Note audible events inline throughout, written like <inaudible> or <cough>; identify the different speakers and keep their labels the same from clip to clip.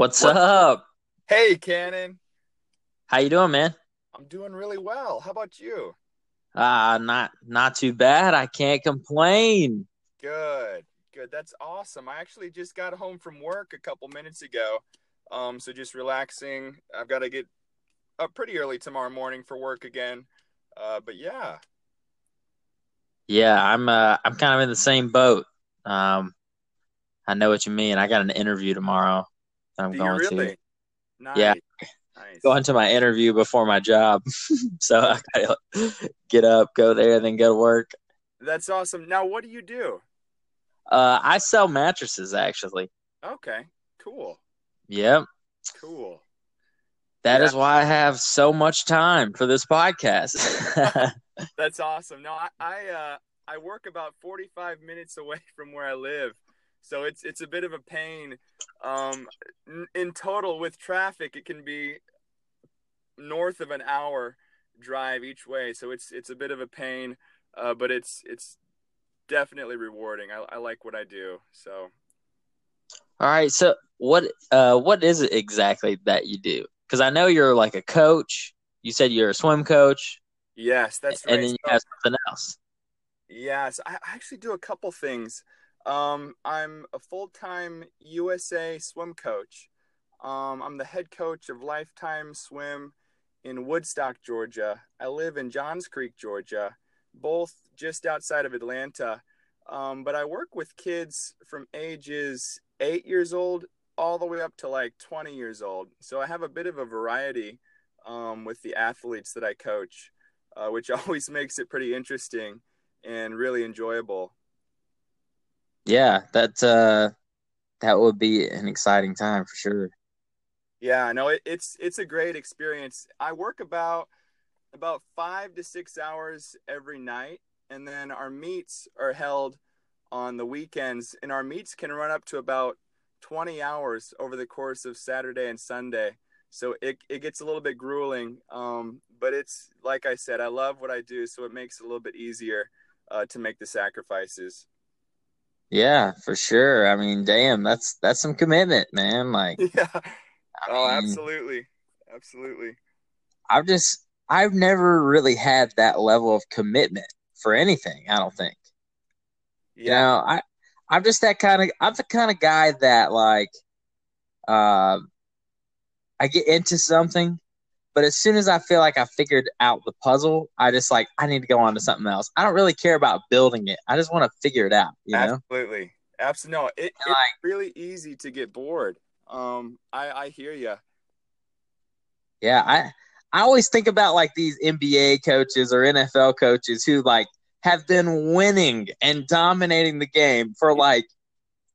Speaker 1: What's
Speaker 2: What?
Speaker 1: up?
Speaker 2: Hey, Cannon.
Speaker 1: How you doing, man?
Speaker 2: I'm doing really well. How about you?
Speaker 1: Uh not not too bad. I can't complain.
Speaker 2: Good. Good. That's awesome. I actually just got home from work a couple minutes ago. Um, so just relaxing. I've got to get up pretty early tomorrow morning for work again. Uh, but yeah.
Speaker 1: Yeah, I'm uh I'm kind of in the same boat. Um I know what you mean. I got an interview tomorrow I'm
Speaker 2: Do
Speaker 1: going
Speaker 2: really?
Speaker 1: to.
Speaker 2: Nice.
Speaker 1: Yeah.
Speaker 2: Nice.
Speaker 1: Going to my interview before my job. <laughs> so I gotta get up, go there, then go to work.
Speaker 2: That's awesome. Now, what do you do?
Speaker 1: Uh I sell mattresses actually.
Speaker 2: Okay. Cool.
Speaker 1: Yep.
Speaker 2: Cool.
Speaker 1: That
Speaker 2: Yeah.
Speaker 1: is why I have so much time for this podcast. <laughs>
Speaker 2: That's awesome. No, I I, uh, I work about 45 minutes away <laughs> from where I live, so it's it's a bit of a pain. Um, in, total, with traffic, it can be north of an hour drive each way. So it's it's a bit of a pain, uh, but it's it's definitely rewarding. I, I like what I do. So
Speaker 1: All right, so what uh what is it exactly that you do? Because I know you're like a coach. You said you're a swim coach,
Speaker 2: yes, that's right.
Speaker 1: and then you
Speaker 2: So-
Speaker 1: have something else.
Speaker 2: Yes, I I actually do a couple things. Um, I'm a full-time USA swim coach. Um, I'm the head coach of Lifetime Swim in Woodstock, Georgia. I live in Johns Creek, Georgia, both just outside of Atlanta. Um, but I work with kids from ages eight years old all the way up to like 20 years old. So I have a bit of a variety um, with the athletes that I coach, uh, which <laughs> always makes it pretty interesting and really enjoyable.
Speaker 1: Yeah, that uh that would be an exciting time for sure.
Speaker 2: Yeah, no, it, it's it's a great experience. I work about about five to six hours every night, and then our meets are held on the weekends, and our meets can run up to about twenty hours over the course of Saturday and Sunday. So it it gets a little bit grueling, um, but it's like I said, I love what I do, so it makes it a little bit easier uh, to make the sacrifices.
Speaker 1: Yeah, for sure. I mean, damn, that's that's some commitment, man. Like, <laughs>
Speaker 2: Yeah.
Speaker 1: I
Speaker 2: Oh,
Speaker 1: mean,
Speaker 2: absolutely, absolutely.
Speaker 1: I've just I've never really had that level of commitment for anything. I don't think. You know, I I'm just that kind of I'm the kind of guy that like uh I get into something, but as soon as I feel like I figured out the puzzle, I just like I need to go on to something else. I don't really care about building it. I just want to figure it out, you know?
Speaker 2: Absolutely. Absolutely. No, it, it's
Speaker 1: Like-
Speaker 2: really easy to get bored. Um, I, I hear you.
Speaker 1: Yeah, I I always think about like these NBA coaches or NFL coaches who like have been winning and dominating the game for like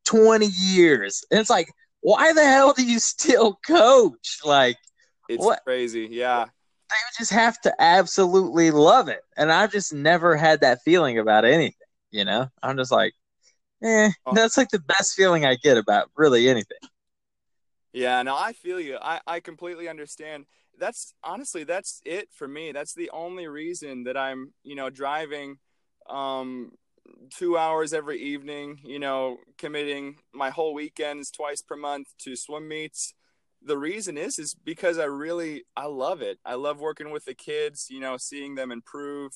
Speaker 1: 20 years. And it's like, why the hell do you still coach? Like
Speaker 2: It's
Speaker 1: What?
Speaker 2: crazy. Yeah.
Speaker 1: they just have to absolutely love it. And I've just never had that feeling about anything, you know? I'm just like, eh,
Speaker 2: Oh.
Speaker 1: that's like the best feeling I get about really anything.
Speaker 2: Yeah. No, I feel you. I, I completely understand. That's honestly, that's it for me. That's the only reason that I'm, you know, driving um, two hours every evening, you know, committing my whole weekends twice per month to swim meets. The reason is, is because I really, I love it. I love working with the kids, you know, seeing them improve.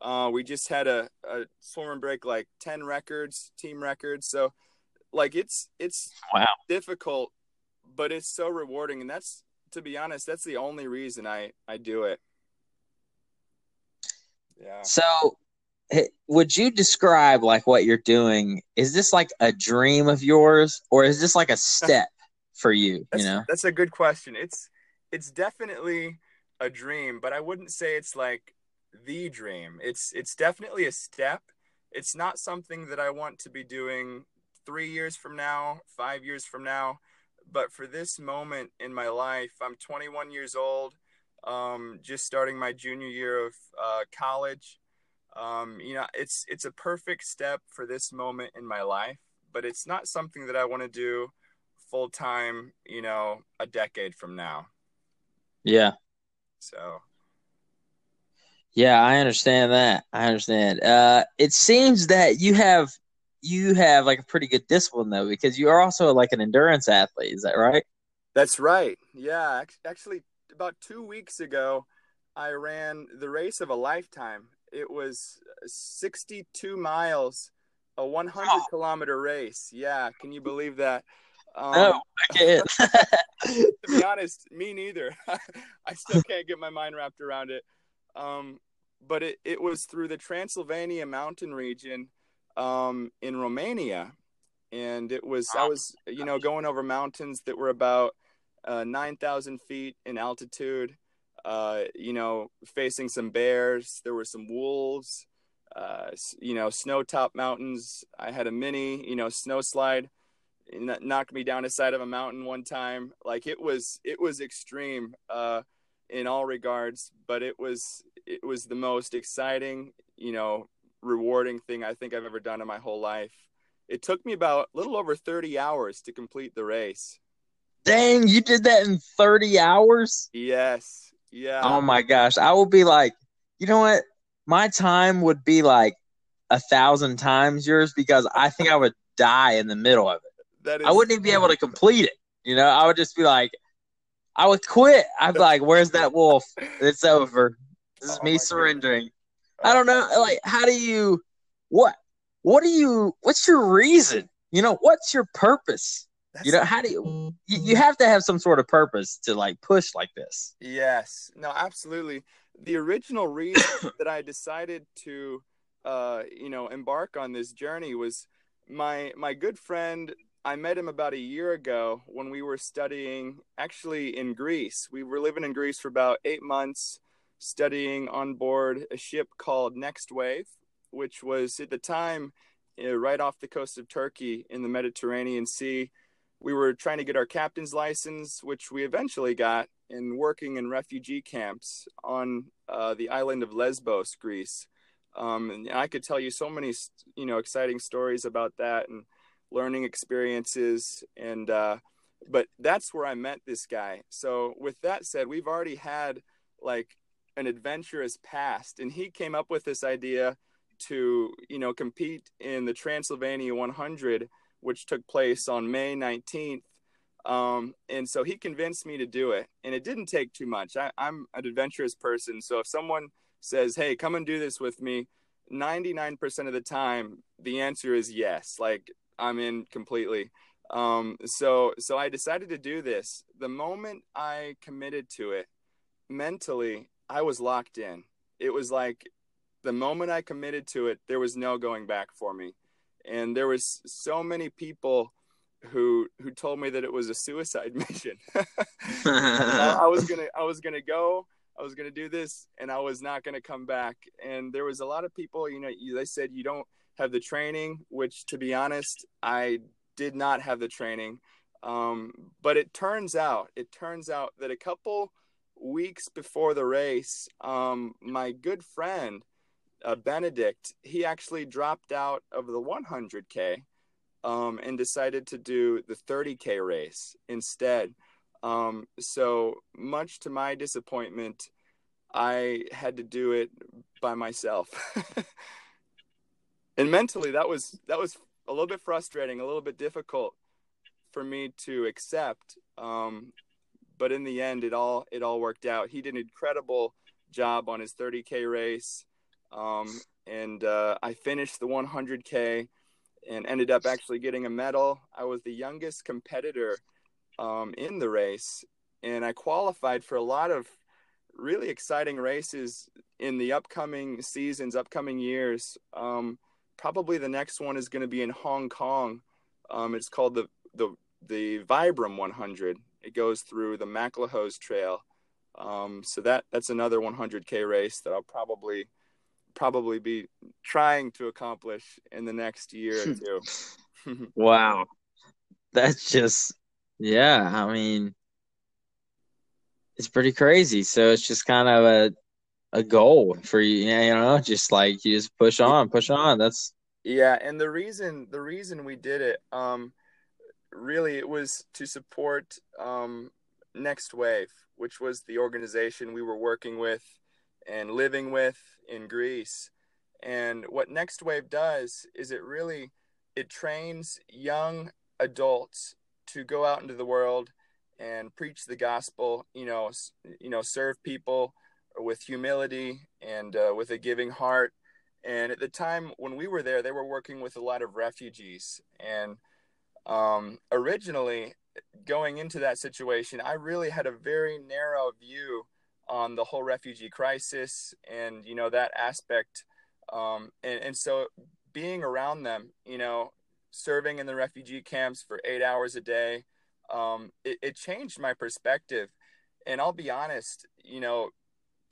Speaker 2: Uh, we just had a, a swim break like 10 records, team records. So like it's, it's
Speaker 1: Wow.
Speaker 2: difficult, but it's so rewarding. And that's, to be honest, that's the only reason I, I do it. Yeah.
Speaker 1: So, would you describe like what you're doing? Is this like a dream of yours, or is this like a step for you?
Speaker 2: That's,
Speaker 1: You know?
Speaker 2: that's a good question. It's it's definitely a dream, but I wouldn't say it's like the dream. It's it's definitely a step. It's not something that I want to be doing 3 years from now, 5 years from now, but for this moment in my life, I'm 21 years old, um, just starting my junior year of uh, college. Um, you know, it's it's a perfect step for this moment in my life, but it's not something that I want to do full time, you know, a decade from now.
Speaker 1: Yeah.
Speaker 2: So
Speaker 1: Yeah, I understand that. I understand. Uh, it seems that you have you have like a pretty good discipline though, because you are also like an endurance athlete. Is that right?
Speaker 2: That's right. Yeah, actually, about two weeks ago, I ran the race of a lifetime. It was 62 miles, a 100 oh. kilometer race. Yeah, can you believe that?
Speaker 1: Um, no, I can't. <laughs>
Speaker 2: to be <laughs> honest, me neither. <laughs> I still can't get my mind wrapped around it. Um, but it, it was through the Transylvania mountain region um, in Romania. And it was, I was, you know, going over mountains that were about uh, 9,000 feet in altitude, uh, you know, facing some bears. There were some wolves, uh, you know, snow top mountains. I had a mini, you know, snow slide knocked me down the side of a mountain one time. Like it was, it was extreme uh, in all regards, but it was, it was the most exciting, you know, rewarding thing I think I've ever done in my whole life. It took me about a little over 30 hours to complete the race.
Speaker 1: Dang, you did that in 30 hours?
Speaker 2: Yes. Yeah.
Speaker 1: Oh my gosh. I will be like, you know what? My time would be like a thousand times yours because I think I would die in the middle of it. That is, I wouldn't even be able to complete it. You know, I would just be like, I would quit. I'd be <laughs> like, "Where's that wolf? It's over. This is oh me surrendering." God. I don't know. Like, how do you? What? What do you? What's your reason? You know, what's your purpose? That's you know, how do you, you? You have to have some sort of purpose to like push like this.
Speaker 2: Yes. No. Absolutely. The original reason <coughs> that I decided to, uh, you know, embark on this journey was my my good friend I met him about a year ago when we were studying actually in Greece. We were living in Greece for about eight months, studying on board a ship called Next Wave, which was at the time uh, right off the coast of Turkey in the Mediterranean Sea. We were trying to get our captain's license, which we eventually got, and working in refugee camps on uh, the island of Lesbos, Greece. Um, and I could tell you so many, you know, exciting stories about that. And learning experiences and uh, but that's where i met this guy. So with that said we've already had like an adventurous past and he came up with this idea to you know compete in the transylvania 100 which took place on may 19th um, and so he convinced me to do it and it didn't take too much. I, i'm an adventurous person so if someone says hey come and do this with me 99% of the time the answer is yes. Like I'm in completely. Um, so so I decided to do this. The moment I committed to it, mentally, I was locked in. It was like the moment I committed to it, there was no going back for me. And there was so many people who who told me that it was a suicide <laughs> mission. <laughs> I was gonna I was gonna go. I was gonna do this, and I was not gonna come back. And there was a lot of people. You know, they said you don't have the training, which to be honest, I did not have the training. Um, but it turns out, it turns out that a couple weeks before the race, um, my good friend uh, Benedict, he actually dropped out of the 100k um, and decided to do the 30k race instead. Um, so much to my disappointment, I had to do it by myself. <laughs> and mentally that was that was a little bit frustrating a little bit difficult for me to accept um, but in the end it all it all worked out. He did an incredible job on his 30k race um, and uh, i finished the 100k and ended up actually getting a medal. I was the youngest competitor um, in the race and i qualified for a lot of really exciting races in the upcoming seasons upcoming years. Um, probably the next one is going to be in Hong Kong. Um, it's called the the the Vibram 100. It goes through the MacLehose Trail. Um, so that that's another 100k race that I'll probably probably be trying to accomplish in the next year or
Speaker 1: two. <laughs> wow, that's just yeah. I mean, it's pretty crazy. So it's just kind of a a goal for you. You know, just like you just push on, push on. That's
Speaker 2: yeah. And the reason the reason we did it, um, really, it was to support um, Next Wave, which was the organization we were working with and living with in Greece. And what Next Wave does is it really it trains young adults to go out into the world and preach the gospel. You know, you know, serve people with humility and uh, with a giving heart. And at the time when we were there, they were working with a lot of refugees. And um, originally, going into that situation, I really had a very narrow view on the whole refugee crisis and you know that aspect. Um, and, and so being around them, you know, serving in the refugee camps for eight hours a day, um, it, it changed my perspective. And I'll be honest, you know,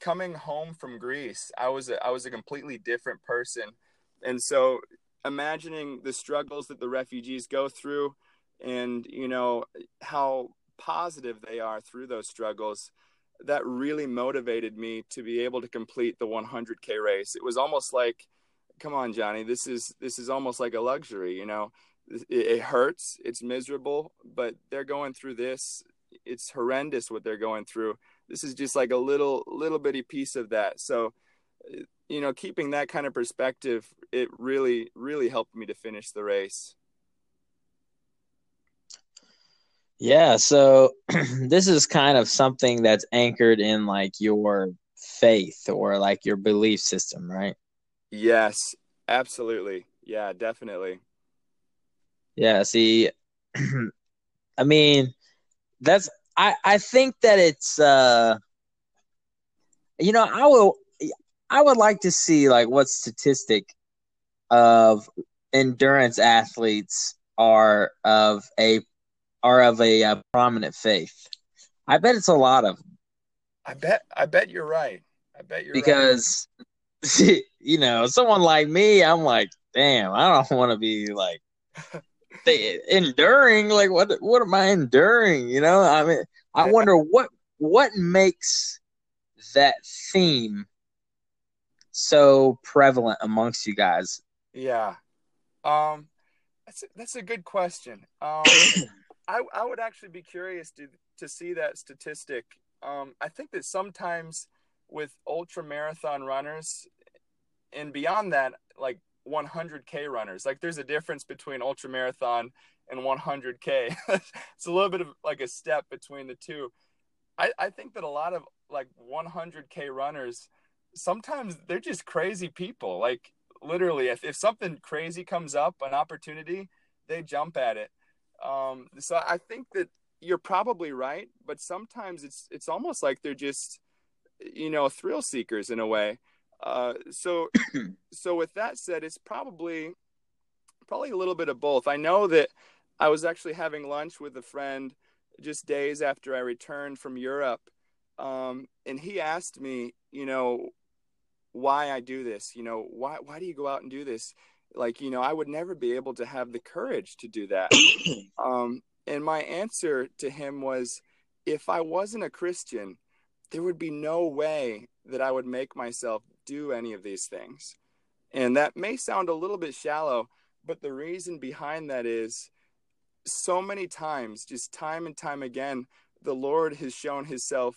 Speaker 2: coming home from Greece, I was a, I was a completely different person. And so imagining the struggles that the refugees go through and you know how positive they are through those struggles that really motivated me to be able to complete the 100k race. It was almost like come on johnny this is this is almost like a luxury you know? It, it hurts it's miserable but they're going through this. It's horrendous what they're going through this is just like a little little bitty piece of that. So you know keeping that kind of perspective it really really helped me to finish the race.
Speaker 1: Yeah so <clears throat> this is kind of something that's anchored in like your faith or like your belief system right?
Speaker 2: Yes absolutely. Yeah definitely.
Speaker 1: Yeah see <clears throat> i mean that's I I think that it's uh you know I will I would like to see like what statistic of endurance athletes are of a are of a, a uh, prominent faith. I bet it's a lot of them.
Speaker 2: I bet I bet you're right. I bet you're
Speaker 1: because right. <laughs> you know someone like me, I'm like, damn, I don't want to be like <laughs> they enduring like what what am i enduring you know? I mean i wonder what what makes that theme so prevalent amongst you guys?
Speaker 2: Yeah. Um that's a, that's a good question. Um <coughs> i i would actually be curious to to see that statistic. Um i think that sometimes with ultra marathon runners and beyond that like 100k runners. Like there's a difference between ultra marathon and 100k. <laughs> it's a little bit of like a step between the two. I, I think that a lot of like 100k runners sometimes they're just crazy people. Like literally, if, if something crazy comes up, an opportunity, they jump at it. Um, so I think that you're probably right, but sometimes it's it's almost like they're just you know thrill seekers in a way. Uh, so, <coughs> so with that said, it's probably probably a little bit of both. I know that I was actually having lunch with a friend just days after I returned from Europe, um, and he asked me, you know, why I do this. You know, why why do you go out and do this? Like, you know, I would never be able to have the courage to do that. <coughs> um, and my answer to him was, if I wasn't a Christian, there would be no way that I would make myself do any of these things. And that may sound a little bit shallow, but the reason behind that is so many times, just time and time again, the Lord has shown himself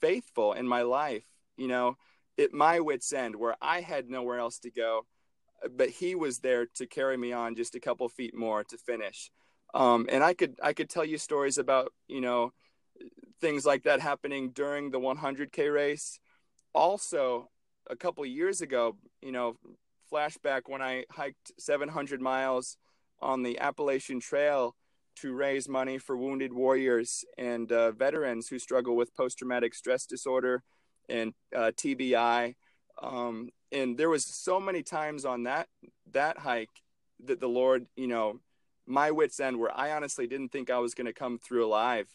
Speaker 2: faithful in my life, you know, at my wits' end where I had nowhere else to go, but he was there to carry me on just a couple feet more to finish. Um, and I could I could tell you stories about, you know, things like that happening during the 100K race. Also, a couple years ago, you know, flashback when I hiked 700 miles on the Appalachian Trail to raise money for wounded warriors and uh, veterans who struggle with post traumatic stress disorder and uh, TBI. Um, and there was so many times on that that hike that the Lord, you know, my wits end where I honestly didn't think I was going to come through alive,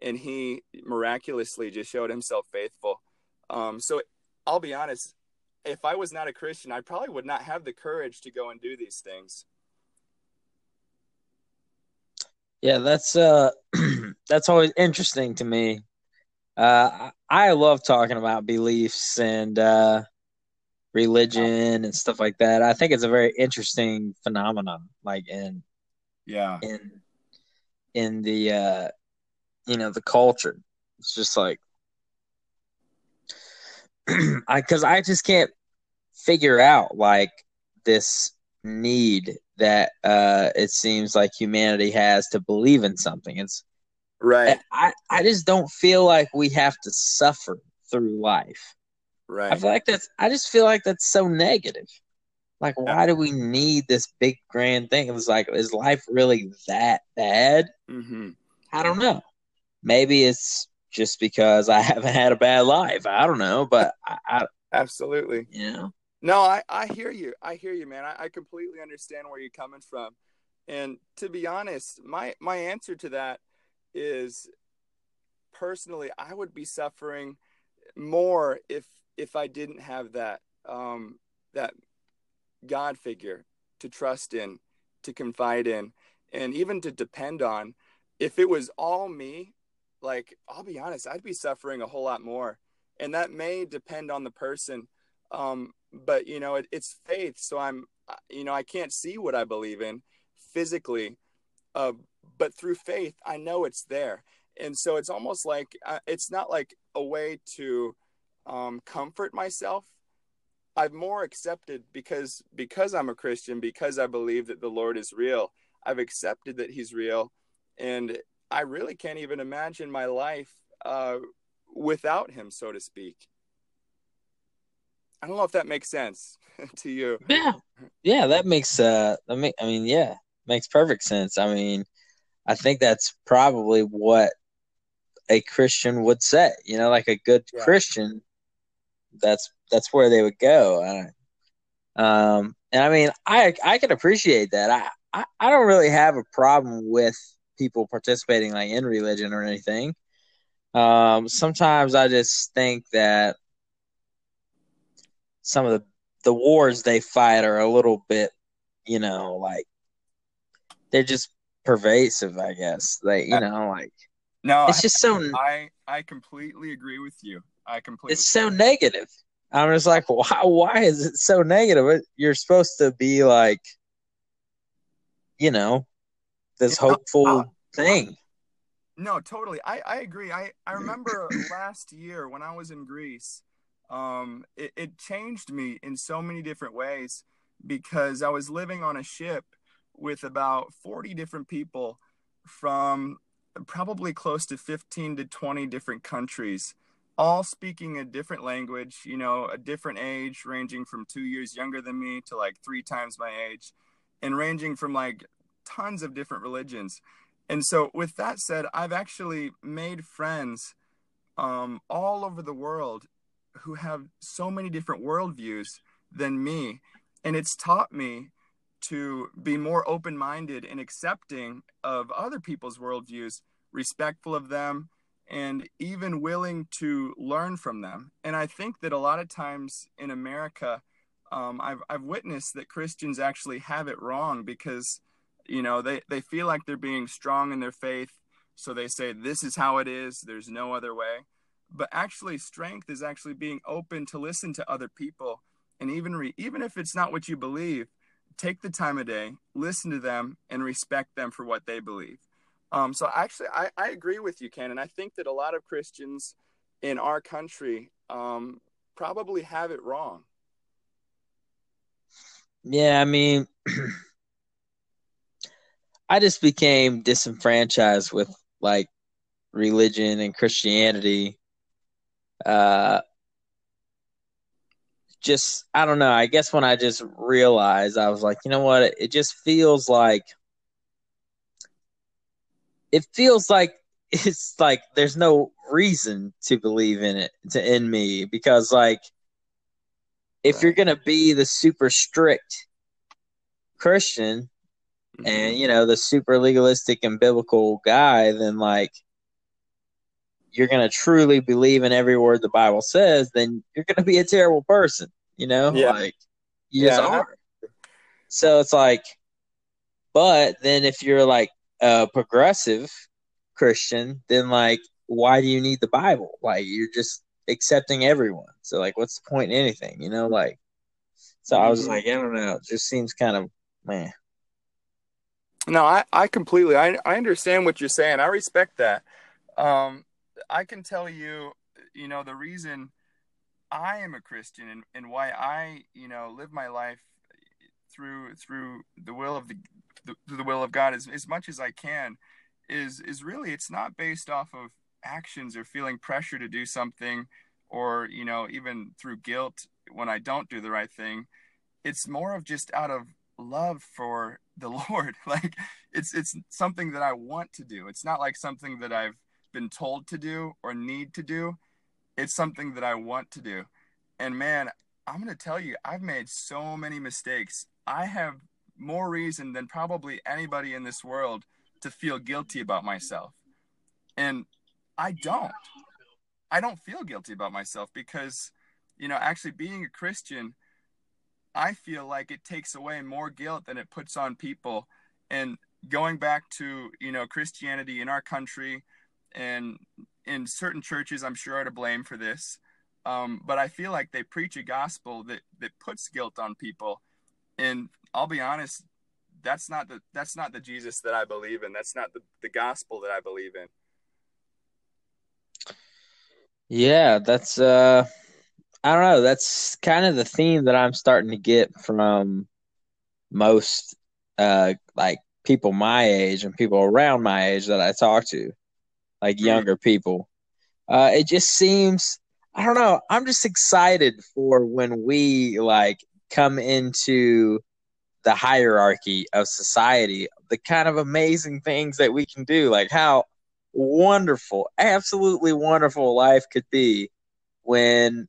Speaker 2: and He miraculously just showed Himself faithful. Um, so I'll be honest, if I was not a Christian, I probably would not have the courage to go and do these things.
Speaker 1: Yeah, that's uh <clears throat> that's always interesting to me. Uh I love talking about beliefs and uh religion and stuff like that. I think it's a very interesting phenomenon like in
Speaker 2: yeah,
Speaker 1: in in the uh you know, the culture. It's just like <clears throat> I because I just can't figure out like this need that uh, it seems like humanity has to believe in something. It's
Speaker 2: Right.
Speaker 1: I, I just don't feel like we have to suffer through life.
Speaker 2: Right.
Speaker 1: I feel like that's I just feel like that's so negative. Like why do we need this big grand thing? It's like is life really that bad?
Speaker 2: Mm-hmm.
Speaker 1: I don't know. Maybe it's just because I <laughs> haven't had a bad life. I don't know, but I, I
Speaker 2: Absolutely.
Speaker 1: you know.
Speaker 2: No, I, I hear you. I hear you, man. I, I completely understand where you're coming from. And to be honest, my, my answer to that is personally, I would be suffering more if if I didn't have that um, that God figure to trust in, to confide in, and even to depend on. If it was all me, like I'll be honest, I'd be suffering a whole lot more, and that may depend on the person. Um, but you know, it, it's faith, so I'm, you know, I can't see what I believe in physically, uh, but through faith, I know it's there, and so it's almost like uh, it's not like a way to um, comfort myself. I've more accepted because because I'm a Christian, because I believe that the Lord is real. I've accepted that He's real, and I really can't even imagine my life uh, without Him, so to speak. I don't know if that makes sense <laughs> to you.
Speaker 1: Yeah, yeah, that makes uh, that make, I mean, yeah, makes perfect sense. I mean, I think that's probably what a Christian would say. You know, like a good
Speaker 2: Yeah.
Speaker 1: Christian, that's that's where they would go. I, um, and I mean, I I can appreciate that. I, I I don't really have a problem with people participating like in religion or anything. Um, sometimes I just think that some of the the wars they fight are a little bit, you know, like they're just pervasive. I guess they, you know, like
Speaker 2: No,
Speaker 1: it's just so
Speaker 2: I I completely agree with you. I completely.
Speaker 1: it's so negative. I'm just like, <laughs> why? Why is it so negative? You're supposed to be like, you know, this
Speaker 2: Yeah,
Speaker 1: hopeful
Speaker 2: uh,
Speaker 1: thing.
Speaker 2: No, totally. I, I agree. I, I remember last year when I was in Greece, um, it, it changed me in so many different ways because I was living on a ship with about 40 different people from probably close to 15 to 20 different countries, all speaking a different language, you know, a different age, ranging from two years younger than me to like three times my age, and ranging from like tons of different religions. And so, with that said, I've actually made friends um, all over the world who have so many different worldviews than me. And it's taught me to be more open minded and accepting of other people's worldviews, respectful of them, and even willing to learn from them. And I think that a lot of times in America, um, I've, I've witnessed that Christians actually have it wrong because you know they, they feel like they're being strong in their faith so they say this is how it is. There's no other way. But actually strength is actually being open to listen to other people and even re- even if it's not what you believe take the time of day listen to them and respect them for what they believe. Um, so actually I, I agree with you ken and i think that a lot of christians in our country um, probably have it wrong.
Speaker 1: Yeah, I mean, <clears throat> I just became disenfranchised with like religion and Christianity. Uh, just I don't know. I guess when I just realized, I was like, you know what? It just feels like it feels like <laughs> it's like there's no reason to believe in it to in me because like if
Speaker 2: Right.
Speaker 1: you're gonna be the super strict Christian and you know the super legalistic and biblical guy, then like you're gonna truly believe in every word the Bible says, then you're gonna be a terrible person. You know,
Speaker 2: Yeah.
Speaker 1: like you just are. So it's like, but then if you're like a progressive Christian, then like why do you need the Bible? Like you're just accepting everyone. So like, what's the point in anything? You know, like. So I was
Speaker 2: Mhm.
Speaker 1: like, I don't know. It just seems kind of man.
Speaker 2: No, I, I completely I, I understand what you're saying. I respect that. Um, I can tell you, you know, the reason I am a Christian and, and why I, you know, live my life through through the will of the the, the will of God as, as much as I can is is really it's not based off of actions or feeling pressure to do something or you know even through guilt when I don't do the right thing. It's more of just out of love for the <laughs> Lord. Like it's it's something that I want to do. It's not like something that I've been told to do or need to do. It's something that I want to do. And man, I'm going to tell you, I've made so many mistakes. I have more reason than probably anybody in this world to feel guilty about myself. And I don't. I don't feel guilty about myself because, you know, actually being a Christian, I feel like it takes away more guilt than it puts on people. And going back to, you know, Christianity in our country and in certain churches, I'm sure are to blame for this. Um, but I feel like they preach a gospel that, that puts guilt on people. And I'll be honest, that's not the that's not the Jesus that I believe in. That's not the, the gospel that I believe in.
Speaker 1: Yeah, that's uh I don't know, that's kind of the theme that I'm starting to get from most uh like people my age and people around my age that I talk to, like younger people. Uh it just seems I don't know, I'm just excited for when we like come into the hierarchy of society, the kind of amazing things that we can do, like how wonderful, absolutely wonderful life could be when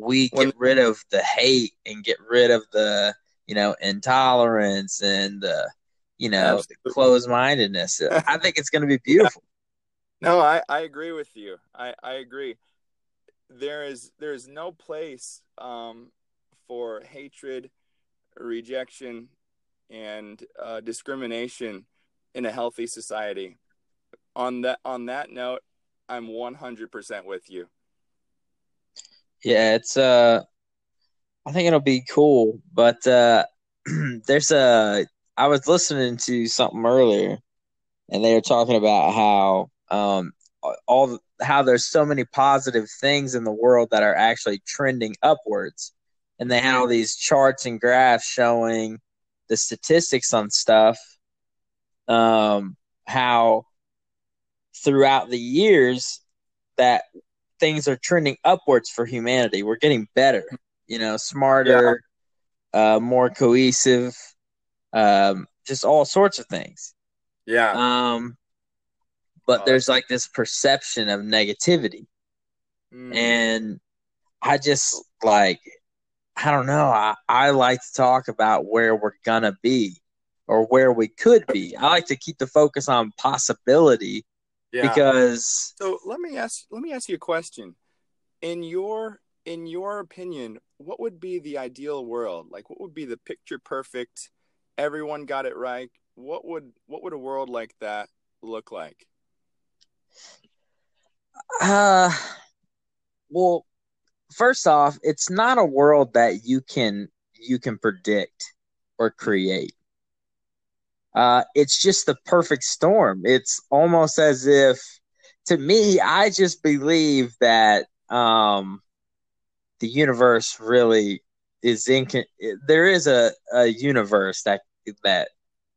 Speaker 1: we get rid of the hate and get rid of the, you know, intolerance and the, you know, closed mindedness. <laughs> I think it's going to be beautiful.
Speaker 2: No, I, I agree with you. I, I agree. There is there is no place um, for hatred rejection, and uh, discrimination in a healthy society. On that on that note, I'm 100% with you.
Speaker 1: Yeah, it's uh I think it'll be cool, but uh <clears throat> there's a I was listening to something earlier and they were talking about how um all how there's so many positive things in the world that are actually trending upwards and they had all these charts and graphs showing the statistics on stuff um, how throughout the years that things are trending upwards for humanity we're getting better you know smarter yeah. uh, more cohesive um, just all sorts of things
Speaker 2: yeah
Speaker 1: um, but oh, there's like this perception of negativity mm. and i just like I don't know. I, I like to talk about where we're gonna be or where we could be. I like to keep the focus on possibility yeah. because
Speaker 2: So let me ask let me ask you a question. In your in your opinion, what would be the ideal world? Like what would be the picture perfect everyone got it right? What would what would a world like that look like?
Speaker 1: Uh well first off, it's not a world that you can you can predict or create. Uh, it's just the perfect storm. It's almost as if, to me, I just believe that um, the universe really is in. There is a, a universe that that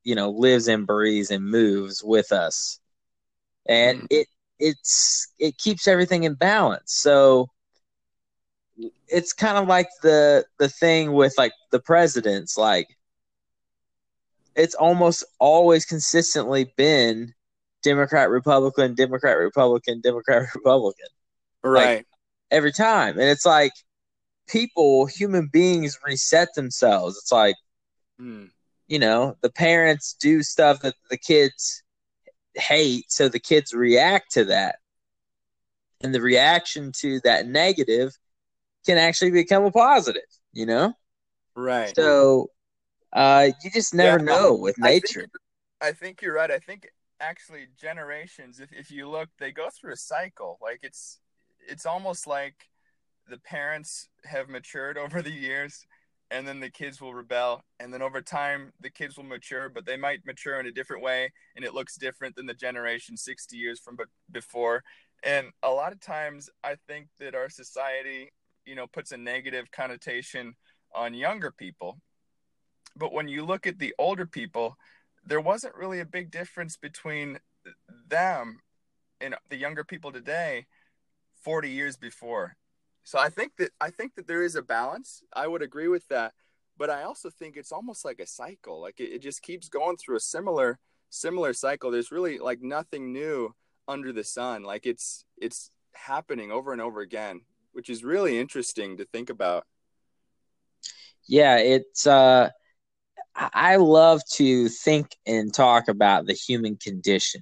Speaker 1: you know lives and breathes and moves with us, and mm. it it's it keeps everything in balance. So it's kind of like the the thing with like the presidents like it's almost always consistently been democrat republican democrat republican democrat <laughs> republican
Speaker 2: right like,
Speaker 1: every time and it's like people human beings reset themselves it's like mm. you know the parents do stuff that the kids hate so the kids react to that and the reaction to that negative can actually become a positive, you know?
Speaker 2: Right.
Speaker 1: So uh, you just never yeah, know with I nature.
Speaker 2: Think, I think you're right. I think actually generations, if, if you look, they go through a cycle. Like it's it's almost like the parents have matured <laughs> over the years and then the kids will rebel and then over time the kids will mature but they might mature in a different way and it looks different than the generation 60 years from before and a lot of times i think that our society you know puts a negative connotation on younger people but when you look at the older people there wasn't really a big difference between them and the younger people today 40 years before. So I think that I think that there is a balance. I would agree with that, but I also think it's almost like a cycle. Like it, it just keeps going through a similar similar cycle. There's really like nothing new under the sun. Like it's it's happening over and over again, which is really interesting to think about.
Speaker 1: Yeah, it's uh I love to think and talk about the human condition.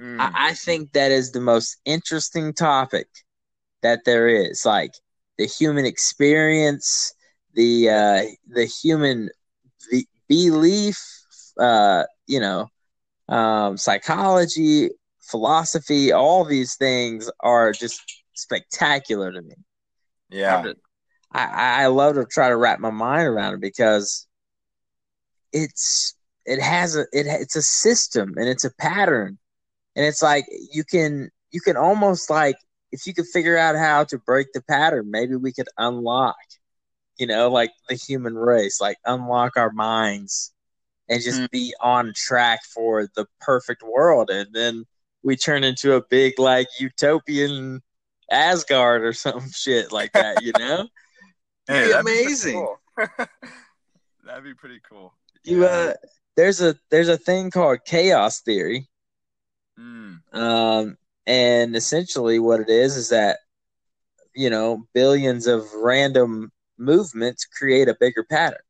Speaker 1: Mm. I, I think that is the most interesting topic that there is. Like the human experience, the uh, the human the belief, uh, you know, um, psychology, philosophy, all these things are just spectacular to me.
Speaker 2: Yeah.
Speaker 1: I, I love to try to wrap my mind around it because it's it has a it it's a system and it's a pattern. And it's like you can you can almost like if you could figure out how to break the pattern maybe we could unlock you know like the human race like unlock our minds and just mm. be on track for the perfect world. And then we turn into a big like utopian asgard or <laughs> some shit like that you know?
Speaker 2: Hey, amazing be cool. <laughs> that'd be pretty cool
Speaker 1: you uh there's a there's a thing called chaos theory
Speaker 2: Mm.
Speaker 1: Um, and essentially, what it is is that you know billions of random movements create a bigger pattern.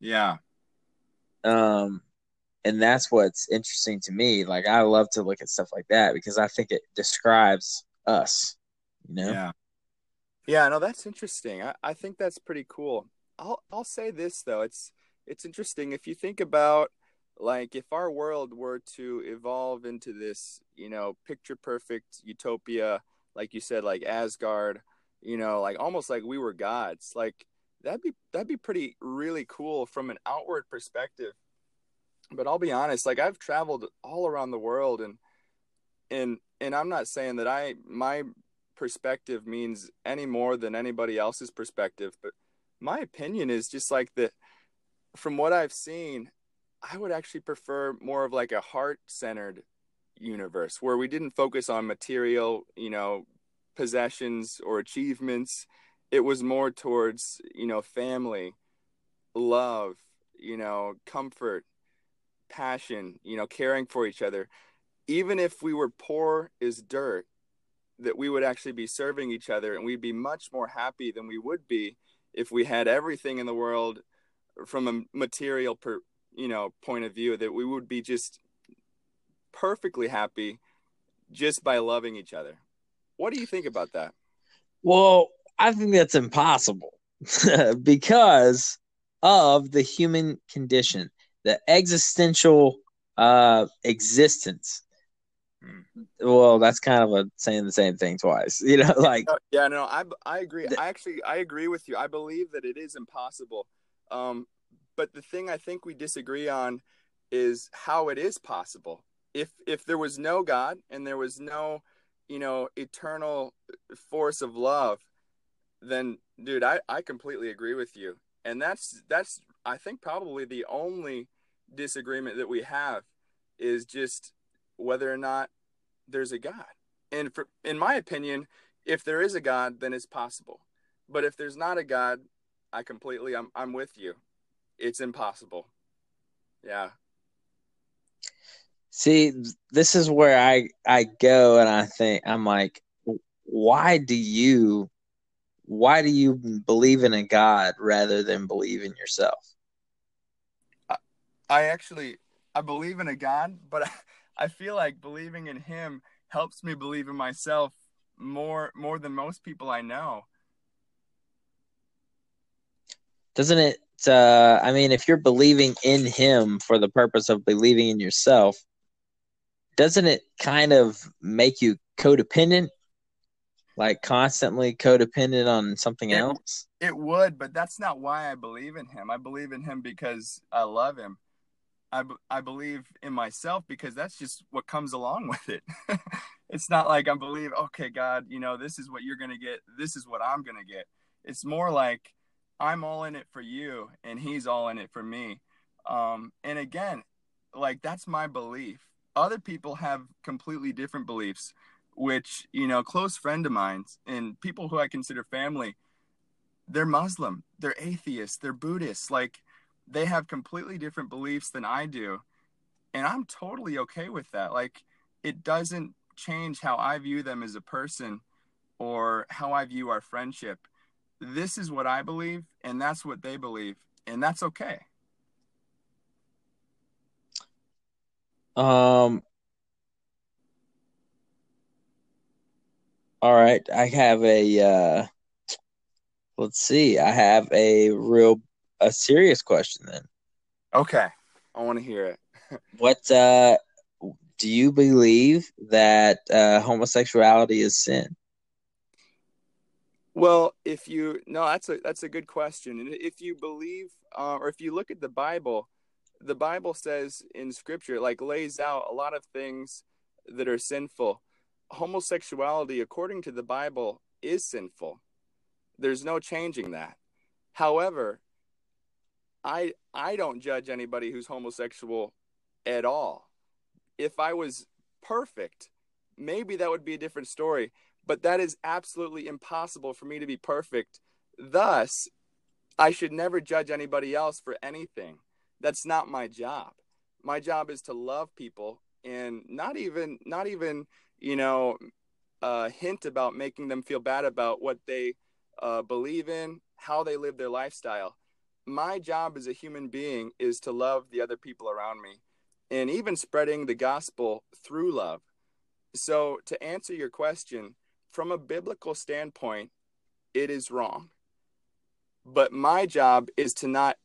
Speaker 2: Yeah.
Speaker 1: Um, and that's what's interesting to me. Like I love to look at stuff like that because I think it describes us. You know.
Speaker 2: Yeah. Yeah, no, that's interesting. I, I think that's pretty cool. I'll I'll say this though, it's it's interesting if you think about like if our world were to evolve into this you know picture perfect utopia like you said like asgard you know like almost like we were gods like that'd be that'd be pretty really cool from an outward perspective. But i'll be honest like i've traveled all around the world and and and i'm not saying that i my perspective means any more than anybody else's perspective but my opinion is just like that from what i've seen I would actually prefer more of like a heart centered universe where we didn't focus on material, you know, possessions or achievements. It was more towards, you know, family, love, you know, comfort, passion, you know, caring for each other. Even if we were poor as dirt, that we would actually be serving each other and we'd be much more happy than we would be if we had everything in the world from a material per, you know point of view that we would be just perfectly happy just by loving each other. What do you think about that?
Speaker 1: Well, I think that's impossible <laughs> because of the human condition, the existential uh, existence. Hmm. Well, that's kind of a saying the same thing twice, <laughs> you know. Like,
Speaker 2: yeah, no, I I agree. I actually I agree with you. I believe that it is impossible. Um, but the thing I think we disagree on is how it is possible. If if there was no God and there was no, you know, eternal force of love, then dude, I, I completely agree with you. And that's that's I think probably the only disagreement that we have is just whether or not there's a God. And for, in my opinion, if there is a God, then it's possible. But if there's not a God, I completely I'm I'm with you it's impossible. Yeah.
Speaker 1: See, this is where I I go and I think I'm like, why do you why do you believe in a God rather than believe in yourself?
Speaker 2: I, I actually I believe in a God, but I, <laughs> I feel like believing in him helps me believe in myself more more than most people I know.
Speaker 1: Doesn't it uh, I mean, if you're believing in him for the purpose of believing in yourself, doesn't it kind of make you codependent? Like constantly codependent on something
Speaker 2: it,
Speaker 1: else?
Speaker 2: It would, but that's not why I believe in him. I believe in him because I love him. I, I believe in myself because that's just what comes along <laughs> with it. it's not like I believe, okay, God, you know, this is what you're going to get. This is what I'm going to get. It's more like I'm all in it for you and he's all in it for me. Um, and again, like that's my belief. other people have completely different beliefs, which, you know, close friend of mine and people who I consider family, they're Muslim, they're atheists, they're Buddhists. Like they have completely different beliefs than I do. And I'm totally okay with that. Like it doesn't change how I view them as a person or how I view our friendship. This is what I believe, and that's what they believe, and that's okay.
Speaker 1: Um. All right, I have a. Uh, let's see. I have a real, a serious question then.
Speaker 2: Okay, I want to hear it. <laughs>
Speaker 1: what uh, do you believe that uh, homosexuality is sin?
Speaker 2: Well, if you no, that's a that's a good question. And if you believe, uh, or if you look at the Bible, the Bible says in Scripture, like lays out a lot of things that are sinful. Homosexuality, according to the Bible, is sinful. There's no changing that. However, I I don't judge anybody who's homosexual at all. If I was perfect, maybe that would be a different story, but that is absolutely impossible for me to be perfect. Thus, I should never judge anybody else for anything. That's not my job. My job is to love people and not even not even, you know, uh, hint about making them feel bad about what they uh, believe in, how they live their lifestyle. My job as a human being is to love the other people around me and even spreading the gospel through love. So, to answer your question, from a biblical standpoint, it is wrong. But my job is to not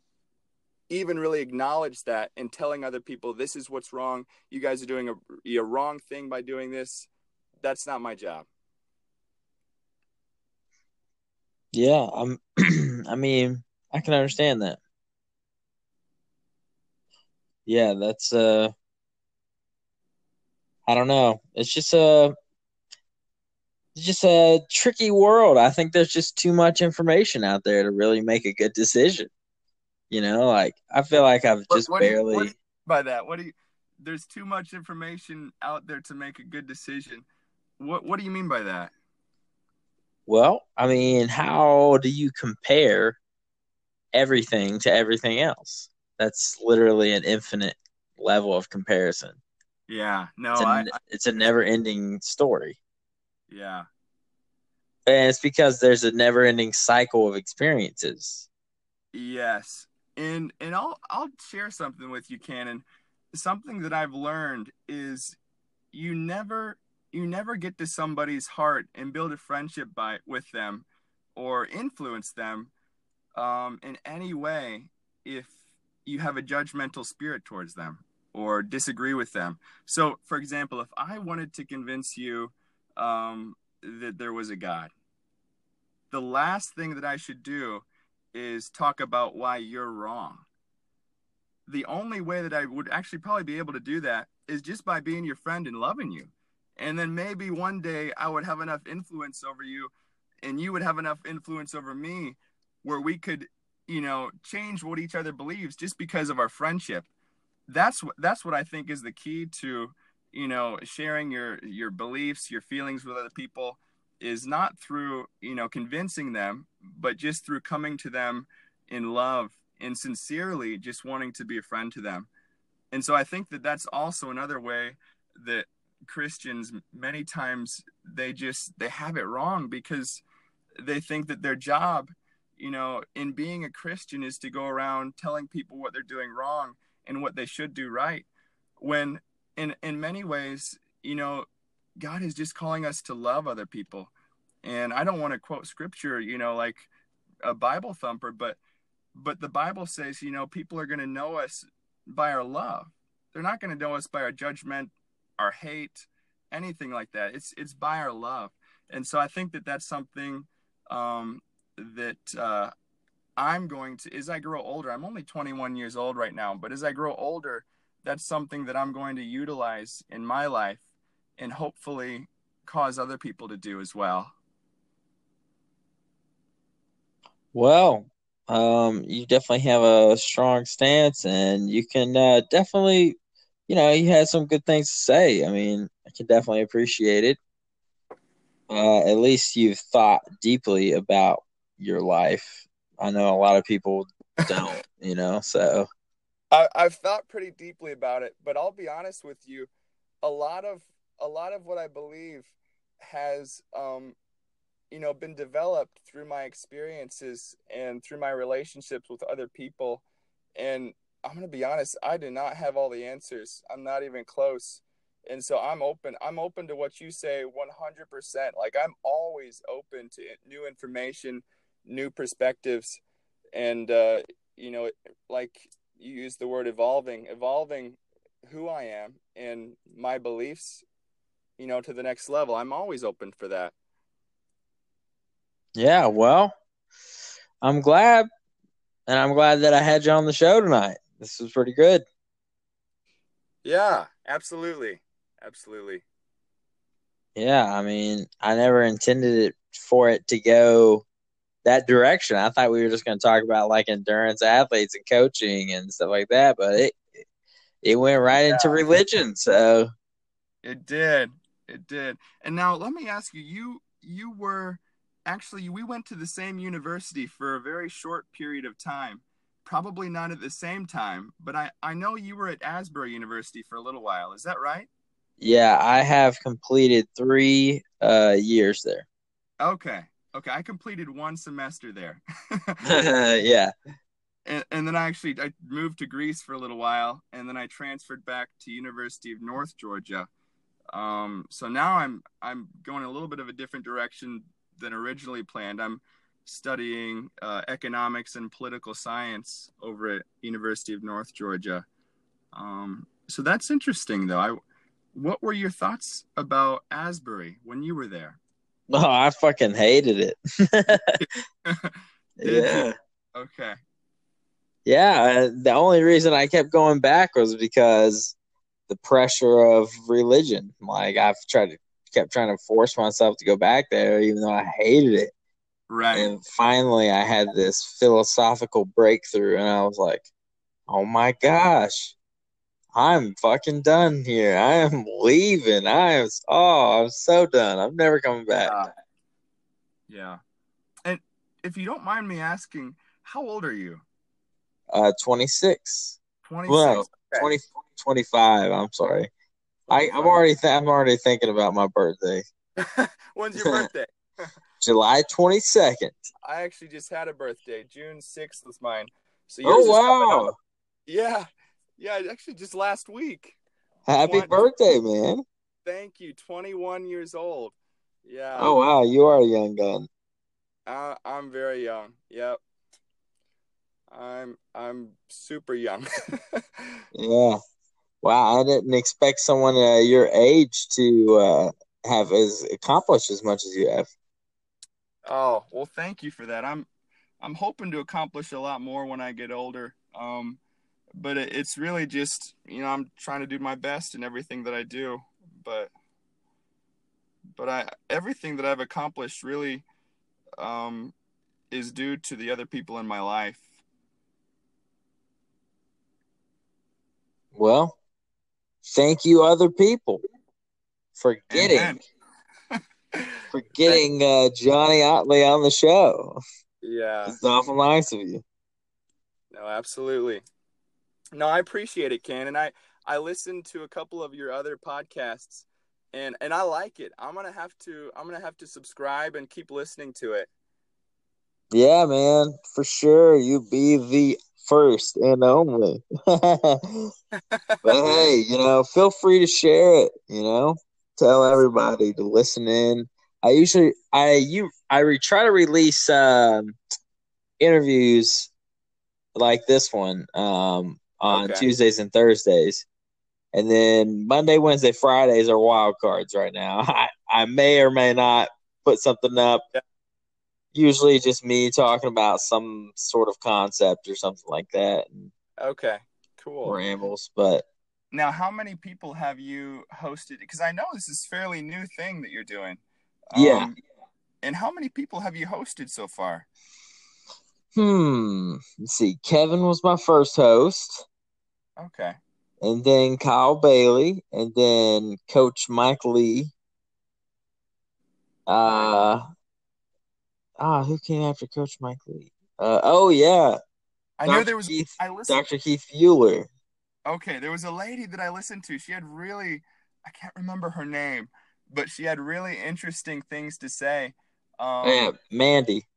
Speaker 2: even really acknowledge that and telling other people this is what's wrong. You guys are doing a, a wrong thing by doing this. That's not my job.
Speaker 1: Yeah, I'm. <clears throat> I mean, I can understand that. Yeah, that's uh. I don't know. It's just a. It's just a tricky world. I think there's just too much information out there to really make a good decision. You know, like I feel like I've just what, what barely.
Speaker 2: You, by that, what do you? There's too much information out there to make a good decision. What What do you mean by that?
Speaker 1: Well, I mean, how do you compare everything to everything else? That's literally an infinite level of comparison.
Speaker 2: Yeah, no,
Speaker 1: it's a,
Speaker 2: I,
Speaker 1: it's a never-ending story.
Speaker 2: Yeah,
Speaker 1: and it's because there's a never-ending cycle of experiences.
Speaker 2: Yes, and and I'll I'll share something with you, Cannon. Something that I've learned is you never you never get to somebody's heart and build a friendship by with them or influence them um, in any way if you have a judgmental spirit towards them or disagree with them. So, for example, if I wanted to convince you um, that there was a God, the last thing that I should do is talk about why you're wrong. The only way that I would actually probably be able to do that is just by being your friend and loving you. And then maybe one day I would have enough influence over you and you would have enough influence over me where we could you know change what each other believes just because of our friendship. That's what that's what I think is the key to you know sharing your your beliefs your feelings with other people is not through you know convincing them but just through coming to them in love and sincerely just wanting to be a friend to them and so i think that that's also another way that Christians many times they just they have it wrong because they think that their job, you know, in being a Christian is to go around telling people what they're doing wrong and what they should do right. When in in many ways, you know, God is just calling us to love other people. And I don't want to quote scripture, you know, like a Bible thumper, but but the Bible says, you know, people are going to know us by our love. They're not going to know us by our judgment our hate, anything like that. It's it's by our love, and so I think that that's something um, that uh, I'm going to as I grow older. I'm only 21 years old right now, but as I grow older, that's something that I'm going to utilize in my life, and hopefully cause other people to do as well.
Speaker 1: Well, um, you definitely have a strong stance, and you can uh, definitely you know, you had some good things to say. I mean, I can definitely appreciate it. Uh, at least you've thought deeply about your life. I know a lot of people don't, you know, so.
Speaker 2: I, I've thought pretty deeply about it, but I'll be honest with you, a lot of a lot of what I believe has um, you know been developed through my experiences and through my relationships with other people. And i'm going to be honest i do not have all the answers. I'm not even close. And so i'm open i'm open to what you say 100% like i'm always open to new information new perspectives. And uh you know like you use the word evolving evolving who i am and my beliefs you know to the next level i'm always open for that
Speaker 1: yeah, well, I'm glad, and I'm glad that I had you on the show tonight. This was pretty good.
Speaker 2: Yeah, absolutely, absolutely.
Speaker 1: Yeah, I mean, I never intended it for it to go that direction. I thought we were just going to talk about like endurance athletes and coaching and stuff like that, but it it went right yeah. into religion. So
Speaker 2: it did, it did. And now let me ask you: you you were actually we went to the same university for a very short period of time probably not at the same time but i i know you were at asbury university for a little while is that right
Speaker 1: yeah i have completed three uh years there
Speaker 2: okay okay i completed one semester there <laughs> <laughs>
Speaker 1: yeah
Speaker 2: and, and then i actually i moved to greece for a little while and then i transferred back to university of north georgia um, so now i'm i'm going a little bit of a different direction than originally planned. I'm studying uh, economics and political science over at University of North Georgia. Um, so that's interesting, though. I, what were your thoughts about Asbury when you were there? <laughs>
Speaker 1: Oh, I fucking hated it. <laughs> <laughs> yeah.
Speaker 2: Okay.
Speaker 1: Yeah, uh, the only reason I kept going back was because the pressure of religion. Like I've tried to kept trying to force myself to go back there, even though I hated it.
Speaker 2: Right.
Speaker 1: And finally, I had this philosophical breakthrough, and I was like, "Oh my gosh, I'm fucking done here. I am leaving. I am. Oh, I'm so done. I'm never coming back."
Speaker 2: Yeah. yeah. And if you don't mind me asking, how old are you?
Speaker 1: Uh, 26.
Speaker 2: 26.
Speaker 1: Well, okay. 20, 25. I'm sorry. I, I'm already th- I'm already thinking about my birthday. <laughs>
Speaker 2: When's your <laughs> birthday?
Speaker 1: July 22nd.
Speaker 2: I actually just had a birthday. June 6th was mine.
Speaker 1: So oh wow!
Speaker 2: Yeah, yeah. Actually, just last week.
Speaker 1: Happy 20... birthday, man!
Speaker 2: Thank you. 21 years old. Yeah.
Speaker 1: Oh wow, you are a young gun.
Speaker 2: Uh, I'm very young. Yep. I'm I'm super young. <laughs>
Speaker 1: yeah. Wow, I didn't expect someone uh, your age to uh, have as accomplished as much as you have.
Speaker 2: Oh well, thank you for that. I'm I'm hoping to accomplish a lot more when I get older. Um, but it, it's really just you know I'm trying to do my best in everything that I do. But but I everything that I've accomplished really um, is due to the other people in my life.
Speaker 1: Well, thank you, other people, for getting <laughs> for getting uh, Johnny Otley on the show.
Speaker 2: Yeah,
Speaker 1: it's awful nice of you.
Speaker 2: No, absolutely. No, I appreciate it, Ken, and I I listened to a couple of your other podcasts, and and I like it. I'm gonna have to I'm gonna have to subscribe and keep listening to it.
Speaker 1: Yeah, man, for sure. You be the first and only. <laughs> but hey, you know, feel free to share it. You know, tell everybody to listen in. I usually I you I re, try to release um, interviews like this one um, on okay. Tuesdays and Thursdays. And then Monday, Wednesday, Fridays are wild cards right now. <laughs> I, I may or may not put something up yeah usually just me talking about some sort of concept or something like that.
Speaker 2: Okay, cool.
Speaker 1: Rambles, but
Speaker 2: now, how many people have you hosted? Because I know this is fairly new thing that you're doing.
Speaker 1: Yeah. Um,
Speaker 2: and how many people have you hosted so far?
Speaker 1: Hmm. Let's see. Kevin was my first host.
Speaker 2: Okay.
Speaker 1: and then Kyle Bailey, and then Coach Mike Lee. Uh, ah, who came after Coach Mike Lee? Uh, oh yeah,
Speaker 2: I knew there was.
Speaker 1: Keith,
Speaker 2: I listened.
Speaker 1: Dr. Keith Euler.
Speaker 2: Okay, there was a lady that I listened to. She had really, I can't remember her name, but she had really interesting things to say. Um,
Speaker 1: yeah, Mandy.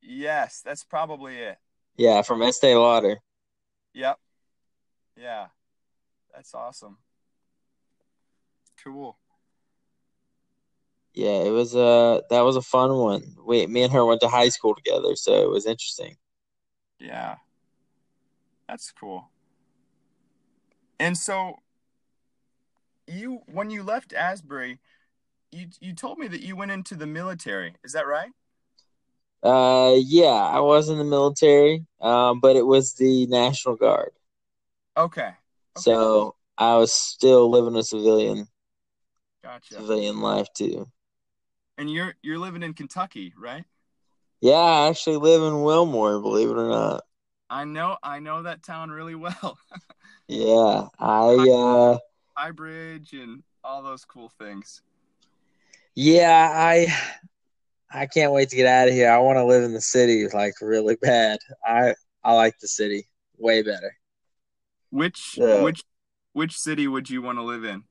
Speaker 2: Yes, that's probably it.
Speaker 1: Yeah, from Estee Lauder.
Speaker 2: Yep. Yeah, that's awesome. Cool.
Speaker 1: Yeah, it was a that was a fun one. We me and her went to high school together, so it was interesting.
Speaker 2: Yeah. That's cool. And so you when you left Asbury, you you told me that you went into the military. Is that right?
Speaker 1: Uh yeah, I was in the military, um, but it was the National Guard.
Speaker 2: Okay. okay.
Speaker 1: So I was still living a civilian
Speaker 2: Gotcha.
Speaker 1: civilian life too.
Speaker 2: And you're you're living in Kentucky, right?
Speaker 1: Yeah, I actually live in Wilmore, believe it or not.
Speaker 2: I know I know that town really well. <laughs>
Speaker 1: yeah, I uh
Speaker 2: High Bridge and all those cool things.
Speaker 1: Yeah, I I can't wait to get out of here. I want to live in the city like really bad. I I like the city way better.
Speaker 2: Which yeah. which which city would you want to live in?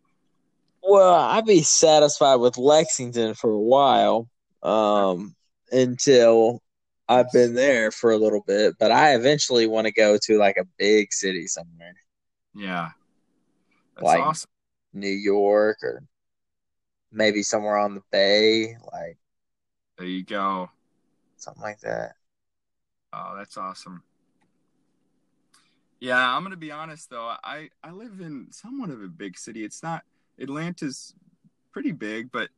Speaker 1: Well, I'd be satisfied with Lexington for a while, um, until I've been there for a little bit. But I eventually want to go to like a big city somewhere.
Speaker 2: Yeah,
Speaker 1: that's like awesome. New York or maybe somewhere on the bay, like.
Speaker 2: There you go.
Speaker 1: Something like that.
Speaker 2: Oh, that's awesome. Yeah, I'm gonna be honest though. I I live in somewhat of a big city. It's not Atlanta's pretty big, but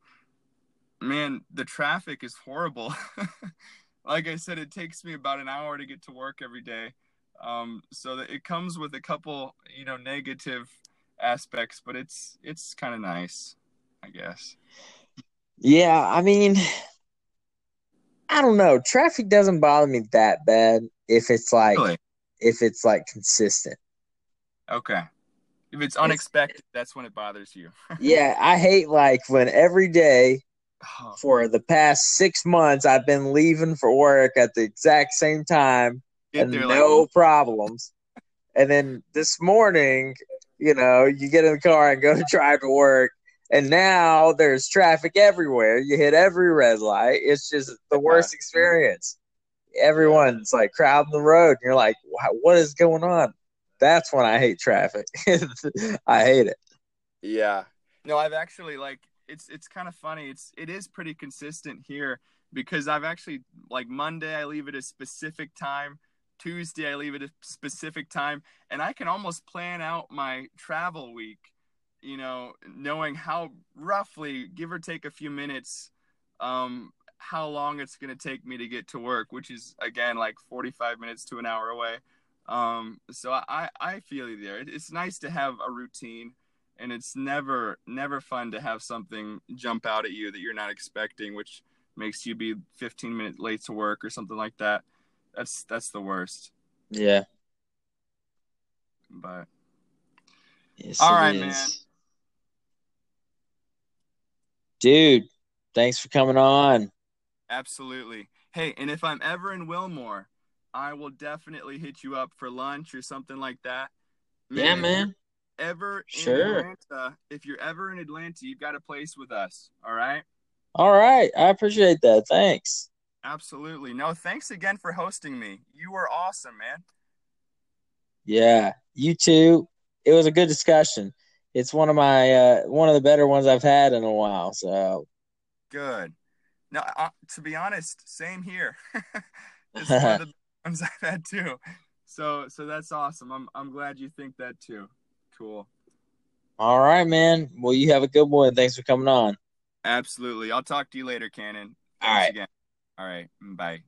Speaker 2: man, the traffic is horrible. <laughs> like I said, it takes me about an hour to get to work every day. Um, so that it comes with a couple, you know, negative aspects, but it's it's kind of nice, I guess.
Speaker 1: Yeah, I mean, I don't know. Traffic doesn't bother me that bad if it's like really? If it's like consistent.
Speaker 2: Okay. If it's unexpected, it's, that's when it bothers you. <laughs>
Speaker 1: yeah, I hate like when every day oh, for the past six months I've been leaving for work at the exact same time and no like, problems. and then this morning, you know, you get in the car and go to drive to work, and now there's traffic everywhere. You hit every red light. It's just the worst experience. Everyone's like crowding the road, and you're like, "What is going on?" that's when I hate traffic. <laughs> I hate it.
Speaker 2: Yeah. No, I've actually like it's it's kind of funny. It's it is pretty consistent here because I've actually like Monday I leave at a specific time, Tuesday I leave at a specific time, and I can almost plan out my travel week, you know, knowing how roughly give or take a few minutes um how long it's going to take me to get to work, which is again like 45 minutes to an hour away. Um, so I, I feel you there. It's nice to have a routine and it's never, never fun to have something jump out at you that you're not expecting, which makes you be 15 minutes late to work or something like that. That's, that's the worst.
Speaker 1: Yeah.
Speaker 2: But
Speaker 1: yes, all right, is. man. Dude, thanks for coming on.
Speaker 2: Absolutely. Hey, and if I'm ever in Wilmore, I will definitely hit you up for lunch or something like that.
Speaker 1: Man, yeah, man.
Speaker 2: Ever sure. in Atlanta, if you're ever in Atlanta, you've got a place with us. All right.
Speaker 1: All right. I appreciate that. Thanks.
Speaker 2: Absolutely. No, thanks again for hosting me. You were awesome, man.
Speaker 1: Yeah, you too. It was a good discussion. It's one of my uh, one of the better ones I've had in a while. So
Speaker 2: good. No, uh, to be honest, same here. <laughs> it's one of the <laughs> ones I've had too. So so that's awesome. I'm I'm glad you think that too. Cool.
Speaker 1: All right, man. Well, you have a good one. Thanks for coming on.
Speaker 2: Absolutely. I'll talk to you later, Cannon.
Speaker 1: Thanks All right.
Speaker 2: Again. All right. Bye.